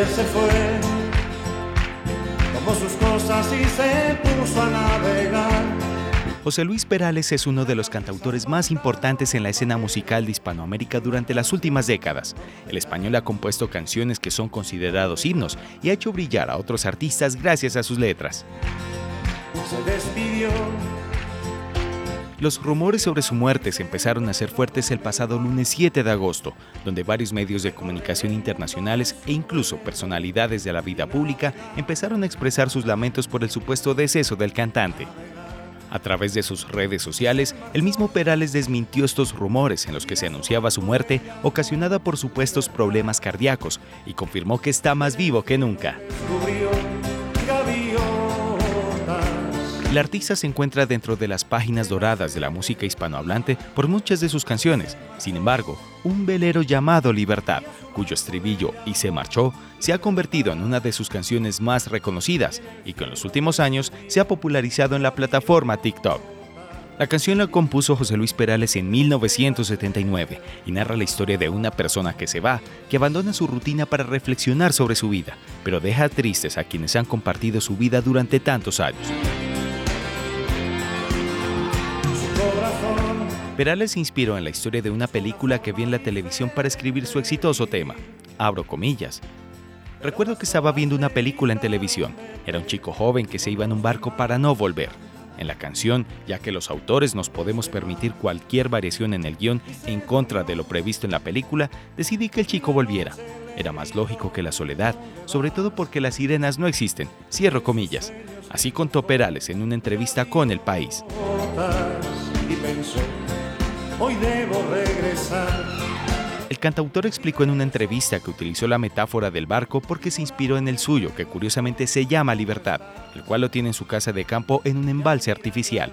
ayer se fue, tomó sus cosas y se puso a navegar. José Luis Perales es uno de los cantautores más importantes en la escena musical de Hispanoamérica durante las últimas décadas. El español ha compuesto canciones que son considerados himnos y ha hecho brillar a otros artistas gracias a sus letras. Se despidió los rumores sobre su muerte se empezaron a ser fuertes el pasado lunes 7 de agosto, donde varios medios de comunicación internacionales e incluso personalidades de la vida pública empezaron a expresar sus lamentos por el supuesto deceso del cantante. A través de sus redes sociales, el mismo Perales desmintió estos rumores en los que se anunciaba su muerte ocasionada por supuestos problemas cardíacos y confirmó que está más vivo que nunca. El artista se encuentra dentro de las páginas doradas de la música hispanohablante por muchas de sus canciones. Sin embargo, un velero llamado Libertad, cuyo estribillo Y se marchó, se ha convertido en una de sus canciones más reconocidas y que en los últimos años se ha popularizado en la plataforma TikTok. La canción la compuso José Luis Perales en 1979 y narra la historia de una persona que se va, que abandona su rutina para reflexionar sobre su vida, pero deja tristes a quienes han compartido su vida durante tantos años. Perales se inspiró en la historia de una película que vi en la televisión para escribir su exitoso tema. Abro comillas. Recuerdo que estaba viendo una película en televisión. Era un chico joven que se iba en un barco para no volver. En la canción, ya que los autores nos podemos permitir cualquier variación en el guion en contra de lo previsto en la película, decidí que el chico volviera. Era más lógico que la soledad, sobre todo porque las sirenas no existen. Cierro comillas. Así contó Perales en una entrevista con El País hoy debo regresar. El cantautor explicó en una entrevista que utilizó la metáfora del barco porque se inspiró en el suyo, que curiosamente se llama Libertad, el cual lo tiene en su casa de campo en un embalse artificial.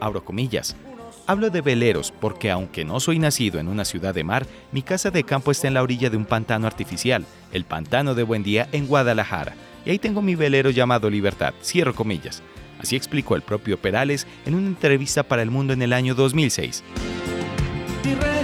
Abro comillas. Hablo de veleros porque aunque no soy nacido en una ciudad de mar, mi casa de campo está en la orilla de un pantano artificial, el pantano de Buen Día en Guadalajara, y ahí tengo mi velero llamado Libertad, cierro comillas. Así explicó el propio Perales en una entrevista para El Mundo en el año 2006 y.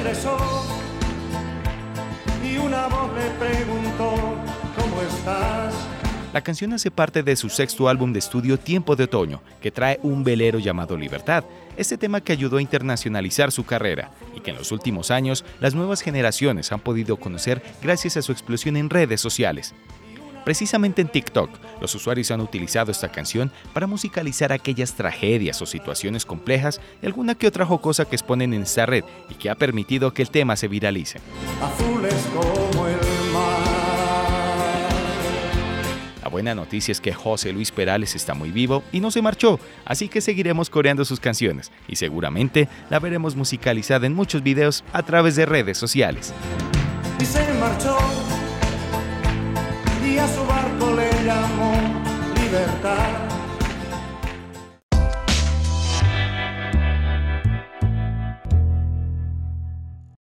La canción hace parte de su sexto álbum de estudio Tiempo de Otoño, que trae un velero llamado Libertad, este tema que ayudó a internacionalizar su carrera y que en los últimos años las nuevas generaciones han podido conocer gracias a su explosión en redes sociales. Precisamente en TikTok, los usuarios han utilizado esta canción para musicalizar aquellas tragedias o situaciones complejas y alguna que otra jocosa que exponen en esta red y que ha permitido que el tema se viralice. como el La buena noticia es que José Luis Perales está muy vivo y no se marchó, así que seguiremos coreando sus canciones y seguramente la veremos musicalizada en muchos videos a través de redes sociales. Y se marchó y a su barco llamó libertad.